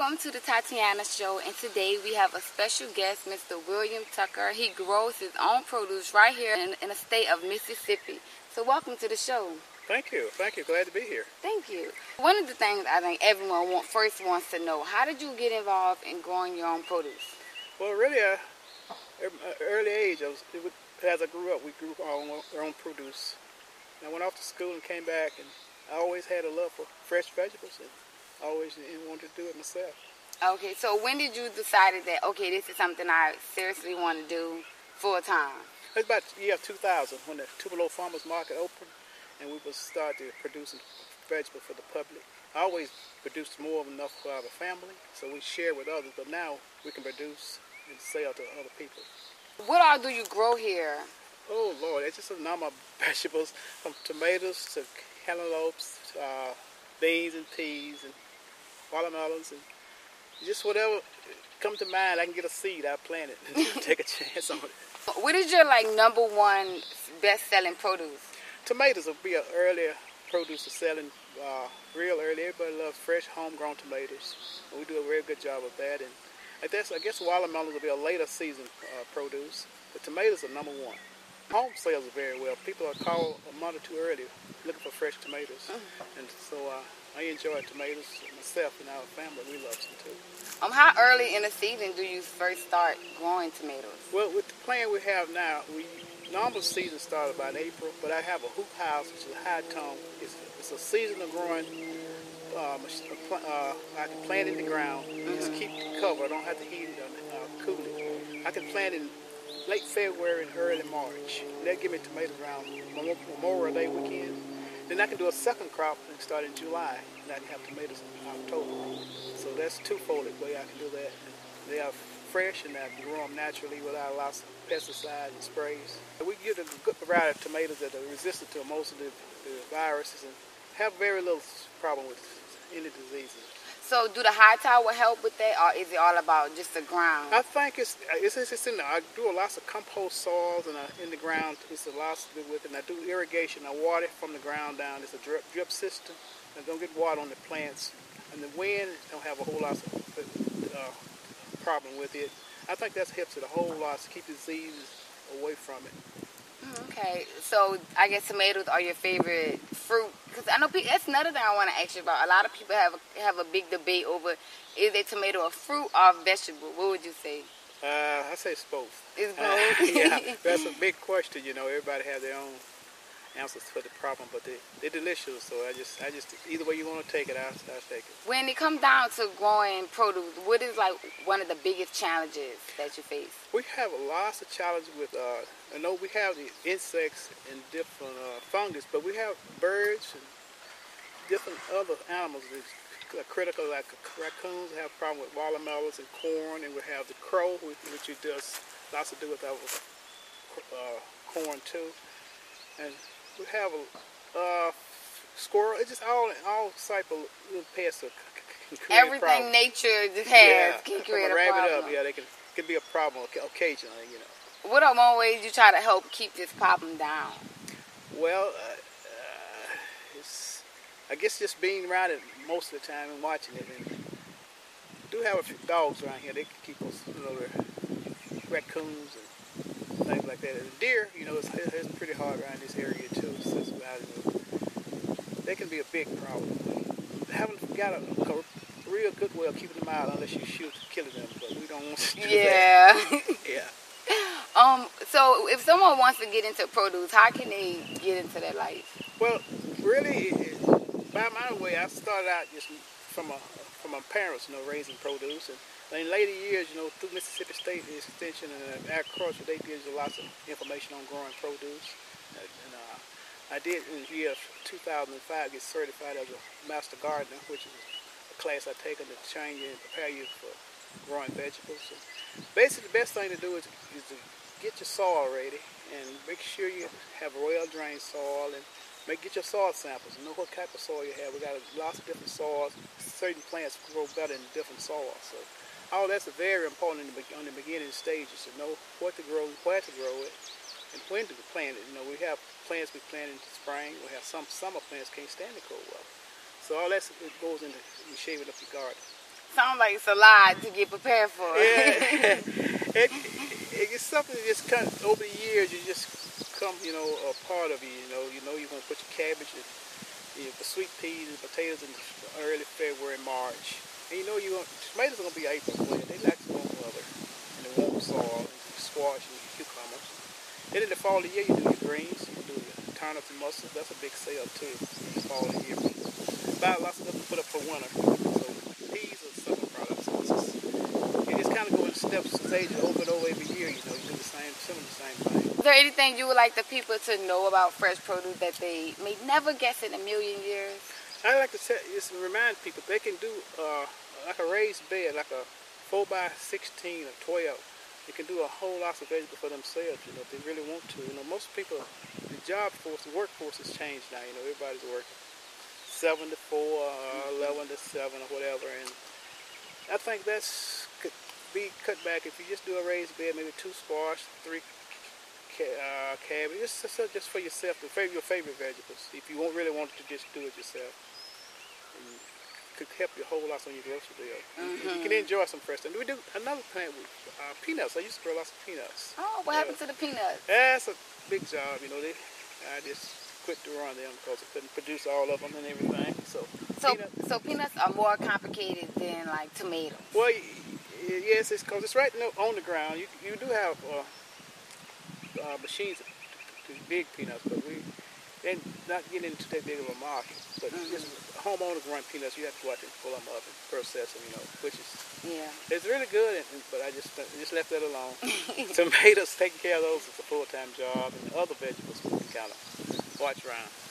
Welcome to the Tatiana Show, and today we have a special guest, Mr. William Tucker. He grows his own produce right here in, in the state of Mississippi. So, welcome to the show. Thank you. Thank you. Glad to be here. Thank you. One of the things I think everyone want, first wants to know how did you get involved in growing your own produce? Well, really, uh, early age, I was, was, as I grew up, we grew our own, our own produce. And I went off to school and came back, and I always had a love for fresh vegetables. And always wanted to do it myself. Okay, so when did you decide that, okay, this is something I seriously want to do full time? It's about the year 2000 when the Tupelo Farmers Market opened and we would start to producing vegetables for the public. I always produced more than enough for our family, so we share with others, but now we can produce and sell to other people. What all do you grow here? Oh Lord, it's just a number of vegetables, from tomatoes to cantaloupes, uh, beans and peas, and watermelons, and just whatever come to mind, I can get a seed, I plant it and take a chance on it. What is your like number one best-selling produce? Tomatoes will be an earlier produce of selling uh, real early. Everybody loves fresh, homegrown tomatoes. We do a very good job of that. And I guess, I guess watermelons will be a later season uh, produce. But tomatoes are number one. Home sales very well. People are called a month or two early looking for fresh tomatoes. Mm-hmm. And so uh, I enjoy tomatoes myself and our family. We love them too. Um, how early in the season do you first start growing tomatoes? Well, with the plan we have now, we normal season started about April, but I have a hoop house, which is a high tunnel. It's, it's a season of growing. Um, uh, I can plant in the ground, mm-hmm. just keep it covered. I don't have to heat it or uh, cool it. I can plant in late February and early March. That give me tomatoes around Memorial Day weekend. Then I can do a second crop and start in July, and I can have tomatoes in October. So that's a twofold way I can do that. They are fresh and I can grow them naturally without lots of pesticides and sprays. We get a good variety of tomatoes that are resistant to most of the, the viruses and have very little problem with any diseases. So do the high tower help with that, or is it all about just the ground? I think it's it's, it's in there. I do a lots of compost soils and uh, in the ground. It's a lot to do with it. And I do irrigation. I water from the ground down. It's a drip drip system. I don't get water on the plants. And the wind don't have a whole lot of uh, problem with it. I think that's helps it a whole lot to keep diseases away from it. Mm, okay, so I guess tomatoes are your favorite fruit because I know people, that's another thing I want to ask you about. A lot of people have a, have a big debate over is a tomato a fruit or a vegetable? What would you say? Uh, I say it's both. It's both. Uh, yeah, that's a big question. You know, everybody has their own answers for the problem, but they, they're delicious. So I just, I just, either way you want to take it, I'll, I'll take it. When it comes down to growing produce, what is like one of the biggest challenges that you face? We have lots of challenges with, uh, I know we have the insects and different uh, fungus, but we have birds and different other animals that are critical, like raccoons have problem with watermelons and corn, and we have the crow, which, which does lots to do with our uh, corn too. And we have a uh, squirrel. It's just all all type of little pests that can create Everything nature just has yeah, can create a, a problem. Up, yeah, they can can be a problem occasionally, you know. What are one ways you try to help keep this problem down? Well, uh, uh, it's I guess just being around it most of the time and watching it. And do have a few dogs around here. They can keep us, you know, raccoons and things like that. And deer, you know, it's, it's pretty hard around this area too. So it's about, they can be a big problem. They haven't got a, a real good way of keeping them out unless you shoot killing them. But we don't want to do yeah. that. Yeah. Um. So, if someone wants to get into produce, how can they get into that life? Well, really, by my way, I started out just from a from my parents, you know, raising produce and in later years, you know, through Mississippi State Extension and Agriculture, they give you lots of information on growing produce. And, and uh, I did in the year 2005 get certified as a master gardener, which is a class I take to train you and prepare you for growing vegetables. And basically, the best thing to do is, is to get your soil ready and make sure you have well-drained soil and make get your soil samples and know what type of soil you have. We got lots of different soils. Certain plants grow better in different soils. So all that's very important in the, on the beginning stages to know what to grow, where to grow it, and when to plant it. You know, we have plants we plant in the spring. We have some summer plants can't stand the cold weather. So all that goes into shaping up your garden. Sounds like it's a lot to get prepared for. Yeah. it, it, it's something that just kind of, over the years, you just come, you know, a part of you. You know, you know you're gonna put your cabbage and you know, the sweet peas and potatoes in early February, March. And you know you tomatoes are gonna be April, but they like warm weather and the warm soil, and squash and cucumbers. Then in the fall of the year you do your greens, you do your turnips and mustards. That's a big sale too in the fall of the year. Buy lots of stuff to put up for winter. So peas are summer products. You just kind of go in steps, stages over and over every year. You know, you do the same, some of the same thing. Is there anything you would like the people to know about fresh produce that they may never guess in a million years? I like to tell, just remind people they can do uh, like a raised bed, like a four by sixteen or twelve. They can do a whole lot of vegetables for themselves, you know, if they really want to. You know, most people, the job force, the workforce has changed now. You know, everybody's working seven to four, uh, eleven to seven, or whatever, and I think that's could be cut back if you just do a raised bed, maybe two squash, three uh, cabbage, just, just for yourself, to favor your favorite vegetables. If you won't really want to just do it yourself, and could help you a whole lot on your grocery bill. And You can enjoy some fresh. And we do another plant with uh, peanuts. I used to grow lots of peanuts. Oh, what happened to the peanuts? That's a big job, you know. They, I just quit to run them because I couldn't produce all of them and everything. So, So, peanut- so peanuts are more complicated than like tomatoes. well, yes, it's because it's right on the ground. You you do have uh, uh, machines to, to big peanuts, but we and not getting into that big of a market. But mm-hmm. just homeowners run peanuts. You have to watch and pull them up and process them, you know, which is Yeah. it's really good. And, and- but I just just left that alone. Tomatoes, taking care of those is a full time job, and the other vegetables we can kind of watch around.